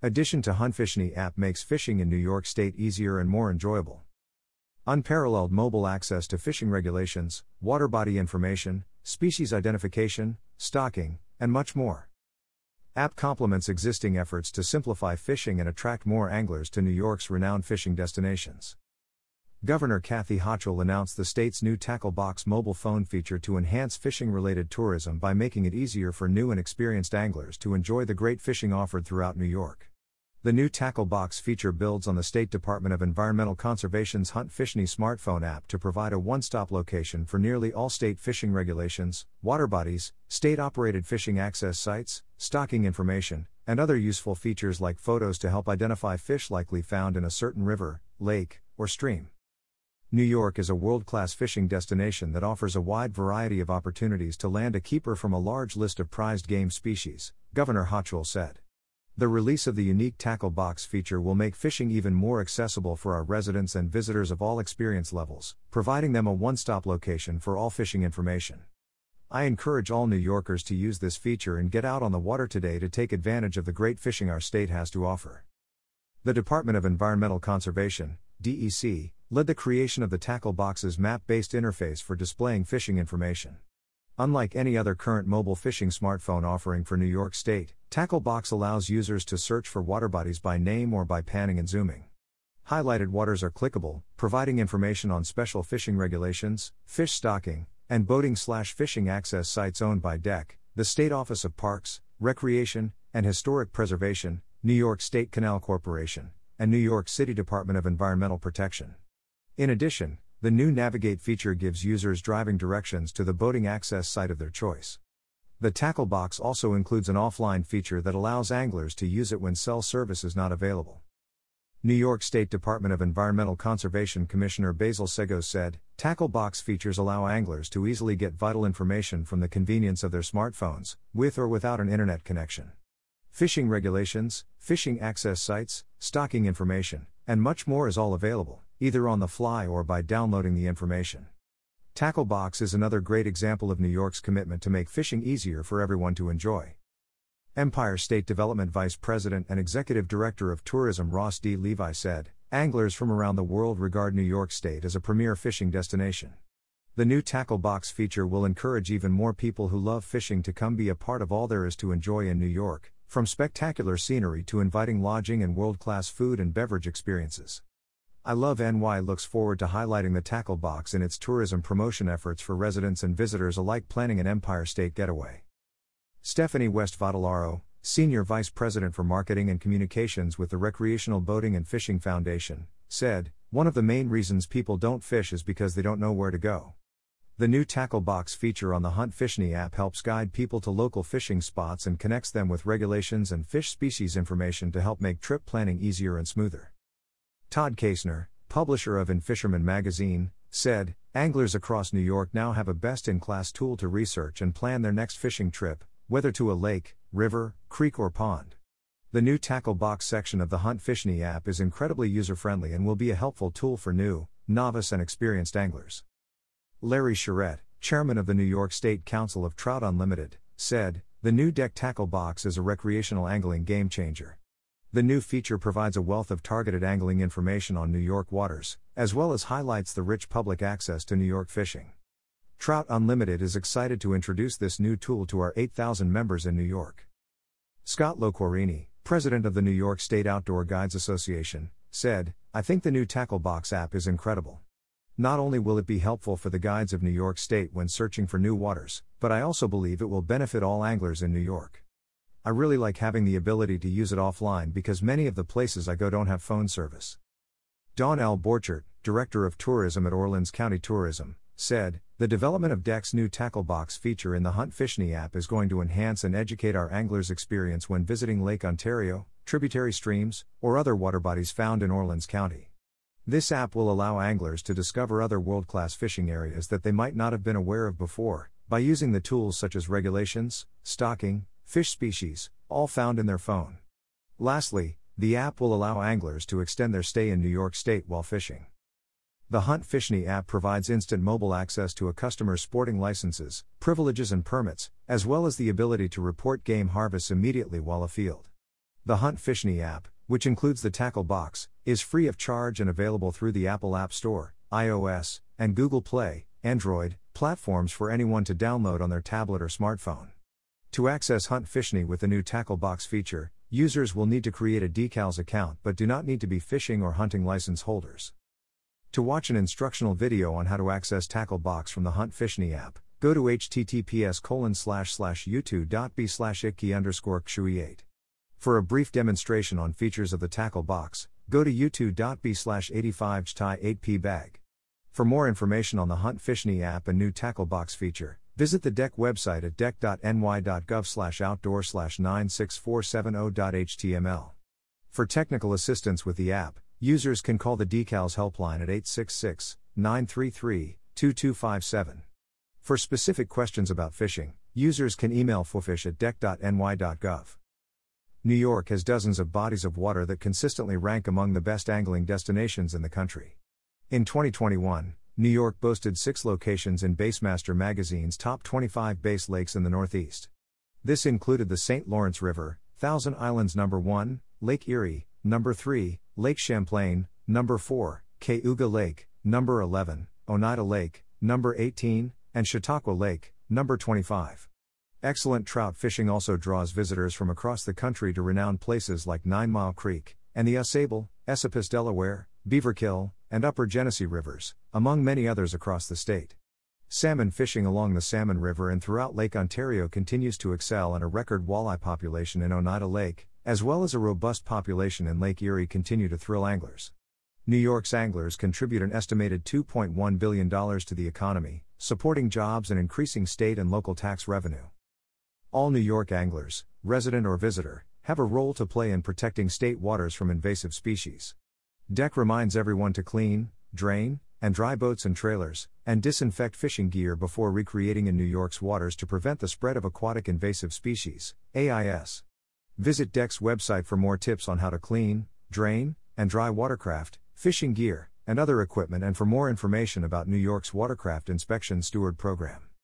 Addition to HuntFishNY app makes fishing in New York State easier and more enjoyable. Unparalleled mobile access to fishing regulations, water body information, species identification, stocking, and much more. App complements existing efforts to simplify fishing and attract more anglers to New York's renowned fishing destinations. Governor Kathy Hochul announced the state's new Tackle Box mobile phone feature to enhance fishing related tourism by making it easier for new and experienced anglers to enjoy the great fishing offered throughout New York. The new Tackle Box feature builds on the State Department of Environmental Conservation's HuntFishNY smartphone app to provide a one stop location for nearly all state fishing regulations, water bodies, state operated fishing access sites, stocking information, and other useful features like photos to help identify fish likely found in a certain river, lake, or stream. New York is a world class fishing destination that offers a wide variety of opportunities to land a keeper from a large list of prized game species, Governor Hochul said. The release of the unique tackle box feature will make fishing even more accessible for our residents and visitors of all experience levels, providing them a one stop location for all fishing information. I encourage all New Yorkers to use this feature and get out on the water today to take advantage of the great fishing our state has to offer. The Department of Environmental Conservation, DEC, led the creation of the Tackle Box's map based interface for displaying fishing information. Unlike any other current mobile fishing smartphone offering for New York State, Tackle Box allows users to search for water bodies by name or by panning and zooming. Highlighted waters are clickable, providing information on special fishing regulations, fish stocking, and boating slash fishing access sites owned by DEC, the State Office of Parks, Recreation, and Historic Preservation, New York State Canal Corporation, and New York City Department of Environmental Protection. In addition, the new Navigate feature gives users driving directions to the boating access site of their choice. The tackle box also includes an offline feature that allows anglers to use it when cell service is not available. New York State Department of Environmental Conservation Commissioner Basil Seggos said, Tackle box features allow anglers to easily get vital information from the convenience of their smartphones, with or without an internet connection. Fishing regulations, fishing access sites, stocking information, and much more is all available either on the fly or by downloading the information. Tacklebox is another great example of New York's commitment to make fishing easier for everyone to enjoy. Empire State Development Vice President and Executive Director of Tourism Ross D. Levi said, Anglers from around the world regard New York State as a premier fishing destination. The new tackle box feature will encourage even more people who love fishing to come be a part of all there is to enjoy in New York, from spectacular scenery to inviting lodging and world class food and beverage experiences. I Love NY looks forward to highlighting the tackle box in its tourism promotion efforts for residents and visitors alike planning an Empire State getaway. Stephanie West Vatalaro, Senior Vice President for Marketing and Communications with the Recreational Boating and Fishing Foundation, said, One of the main reasons people don't fish is because they don't know where to go. The new tackle box feature on the HuntFishNY app helps guide people to local fishing spots and connects them with regulations and fish species information to help make trip planning easier and smoother. Todd Kaesner, publisher of In Fisherman magazine, said Anglers across New York now have a best in class tool to research and plan their next fishing trip, whether to a lake, river, creek, or pond. The new tackle box section of the Hunt HuntFishNY app is incredibly user friendly and will be a helpful tool for new, novice, and experienced anglers. Larry Charette, chairman of the New York State Council of Trout Unlimited, said The new DEC tackle box is a recreational angling game changer. The new feature provides a wealth of targeted angling information on New York waters, as well as highlights the rich public access to New York fishing. Trout Unlimited is excited to introduce this new tool to our 8,000 members in New York. Scott Loquarini, president of the New York State Outdoor Guides Association, said, I think the new Tackle Box app is incredible. Not only will it be helpful for the guides of New York State when searching for new waters, but I also believe it will benefit all anglers in New York. I really like having the ability to use it offline because many of the places I go don't have phone service. Dawn L. Borchert, Director of Tourism at Orleans County Tourism, said, The development of DEC's new tackle box feature in the HuntFishNY app is going to enhance and educate our anglers' experience when visiting Lake Ontario, tributary streams, or other water bodies found in Orleans County. This app will allow anglers to discover other world class fishing areas that they might not have been aware of before, by using the tools such as regulations, stocking, fish species, all found in their phone. Lastly, the app will allow anglers to extend their stay in New York State while fishing. The Hunt Fishney app provides instant mobile access to a customer's sporting licenses, privileges, and permits, as well as the ability to report game harvests immediately while afield. The Hunt Fishney app, which includes the tackle box, is free of charge and available through the Apple App Store, iOS, and Google Play, Android, platforms for anyone to download on their tablet or smartphone. To access Hunt Fishny with the new tackle box feature, users will need to create a DECALS account but do not need to be fishing or hunting license holders. To watch an instructional video on how to access tackle box from the Hunt Fishny app, go to https colon slash slash youtube.b slash underscore kshui8. For a brief demonstration on features of the tackle box, go to youtube.b slash 85 8p bag. For more information on the Hunt Fishny app and new tackle box feature, visit the DEC website at dec.ny.gov slash outdoor slash 96470.html. For technical assistance with the app, users can call the DECALS helpline at 866 933 2257. For specific questions about fishing, users can email fofish at dec.ny.gov. New York has dozens of bodies of water that consistently rank among the best angling destinations in the country. In 2021, New York boasted six locations in Bassmaster magazine's top 25 bass lakes in the Northeast. This included the St. Lawrence River, Thousand Islands Number 1, Lake Erie, Number 3, Lake Champlain, Number 4, Cayuga Lake, Number 11, Oneida Lake, Number 18, and Chautauqua Lake, Number 25. Excellent trout fishing also draws visitors from across the country to renowned places like Nine Mile Creek, and the Ausable, Esopus, Delaware, Beaverkill, and Upper Genesee rivers, among many others across the state. Salmon fishing along the Salmon River and throughout Lake Ontario continues to excel, and a record walleye population in Oneida Lake, as well as a robust population in Lake Erie, continue to thrill anglers. New York's anglers contribute an estimated $2.1 billion to the economy, supporting jobs and increasing state and local tax revenue. All New York anglers, resident or visitor, have a role to play in protecting state waters from invasive species. DEC reminds everyone to clean, drain, and dry boats and trailers, and disinfect fishing gear before recreating in New York's waters to prevent the spread of aquatic invasive species, AIS. Visit DEC's website for more tips on how to clean, drain, and dry watercraft, fishing gear, and other equipment and for more information about New York's Watercraft Inspection Steward Program.